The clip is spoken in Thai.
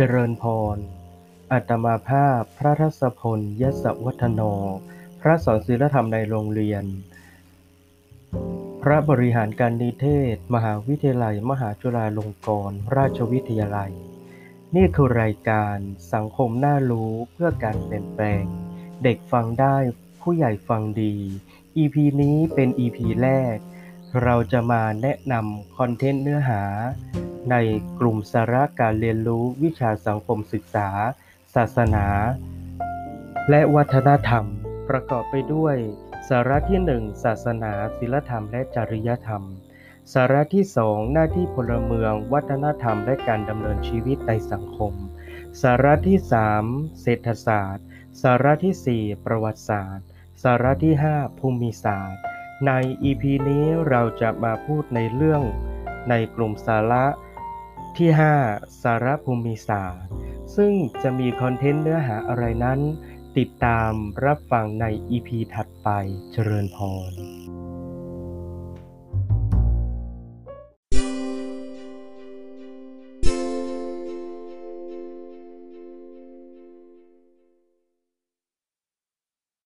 เจริญพร อัตมาภาพพระทศพลยศวัฒโน พระสอนศีลธรรมในโรงเรียน พระบริหารการนิเทศ มหาวิทยาลัย มหาจุฬาลงกรณราชวิทยาลัย นี่คือรายการสังคมน่ารู้เพื่อการเปลี่ยนแปลง เด็กฟังได้ผู้ใหญ่ฟังดี EP นี้เป็น EP แรก เราจะมาแนะนำคอนเทนต์เนื้อหา ในกลุ่มสาระการเรียนรู้วิชาสังคมศึกษา ศาสนา และวัฒนธรรม ประกอบไปด้วย สาระที่ 1 ศาสนา ศิลธรรม และจริยธรรม สาระที่ 2 หน้าที่พลเมือง วัฒนธรรม และการดำเนินชีวิตในสังคม สาระที่ 3 เศรษฐศาสตร์ สาระที่ 4 ประวัติศาสตร์ สาระที่ 5 ภูมิศาสตร์ ใน EP นี้เราจะมาพูดในเรื่องในกลุ่มสาระที่ 5 สาระภูมิศาสตร์ ซึ่งจะมีคอนเทนต์เนื้อหาอะไรนั้น ติดตามรับฟังใน EP ถัดไปเจริญพร